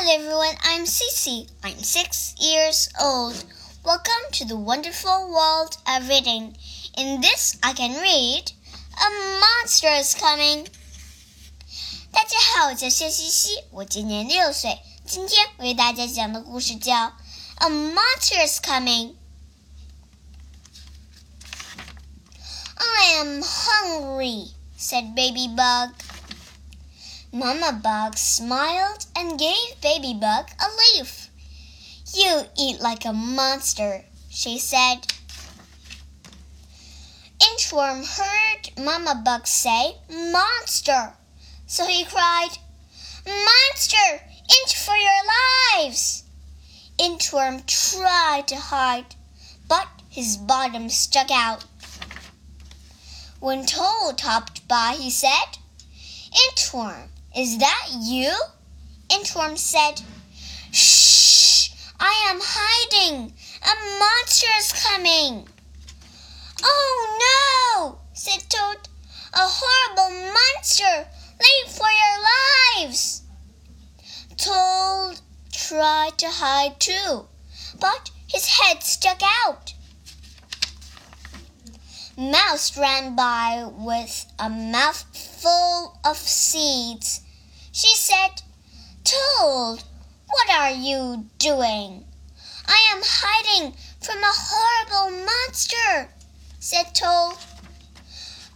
Hello everyone, I'm Cece. I'm six years old. Welcome to the wonderful world of reading. In this, I can read A monster is coming. 大家好，我叫谢西西，我今年六岁。今天为大家讲的故事叫《A Monster is Coming》。I am hungry, said Baby Bug. Mama Bug smiled and gave Baby Bug a leaf. You eat like a monster, she said. Inchworm heard Mama Bug say, Monster! So he cried, Monster! Inch for your lives! Inchworm tried to hide, but his bottom stuck out. When Toad hopped by, he said, Inchworm, is that you? Inchworm said, Shh! I am hiding! A monster is coming! Oh no! said Toad. A horrible monster! Leave for your lives! Toad tried to hide too, but his head stuck out. Mouse ran by with a mouthful of seeds. She said, Toad, what are you doing? I am hiding from a horrible monster, said Toad.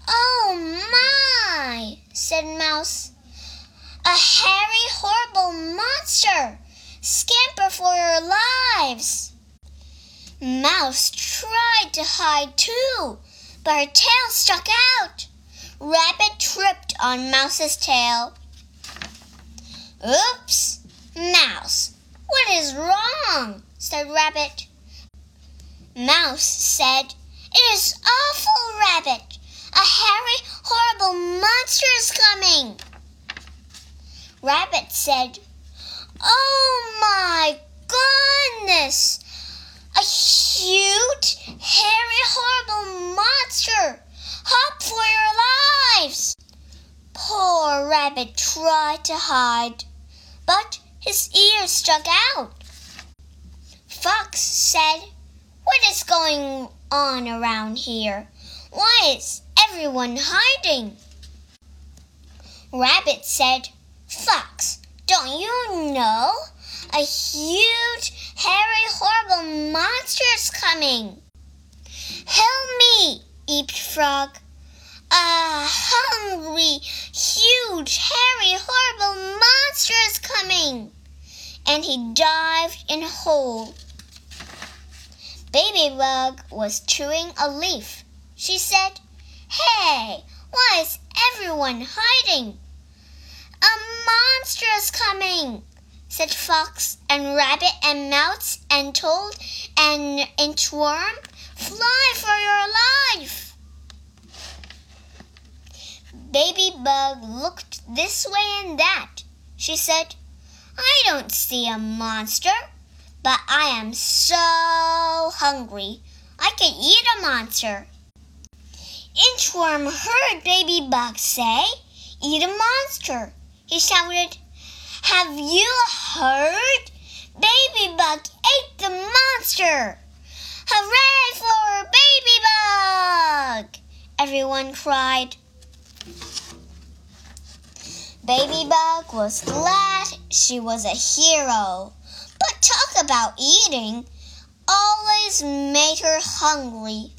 Oh my, said Mouse. A hairy, horrible monster! Scamper for your lives! Mouse tried to hide too, but her tail stuck out. Rabbit tripped on Mouse's tail. Oops! Mouse, what is wrong? said Rabbit. Mouse said, It is awful, Rabbit! A hairy, horrible monster is coming! Rabbit said, Oh my goodness! A huge, hairy, horrible monster! Hop for your lives! Poor Rabbit tried to hide, but his ears stuck out. Fox said, What is going on around here? Why is everyone hiding? Rabbit said, Fox, don't you know? A huge, hairy, horrible monster is coming. Help me, eeped Frog. A hungry, huge, hairy, horrible monster is coming. And he dived in a hole. Baby Bug was chewing a leaf. She said, Hey, why is everyone hiding? A monster is coming, said Fox and Rabbit and Mouse and Toad and Inchworm. Fly for your life! Baby Bug looked this way and that. She said, I don't see a monster, but I am so hungry. I can eat a monster. Inchworm heard Baby Bug say, Eat a monster. He shouted, Have you heard? Baby Bug ate the monster! Hooray for Baby Bug! Everyone cried. Baby Bug was glad she was a hero. But talk about eating! Always made her hungry.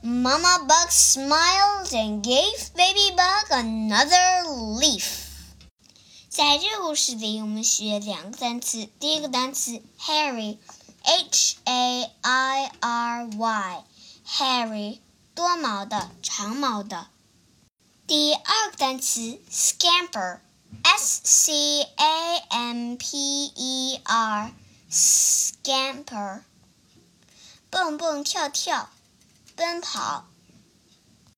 Mama Bug smiled and gave Baby Bug another leaf. 在这个故事里，我们学两个单词。第一个单词 hairy，H A I R Y，hairy，多毛的，长毛的。第二个单词 scamper，s c a m p e r，scamper，蹦蹦跳跳，奔跑。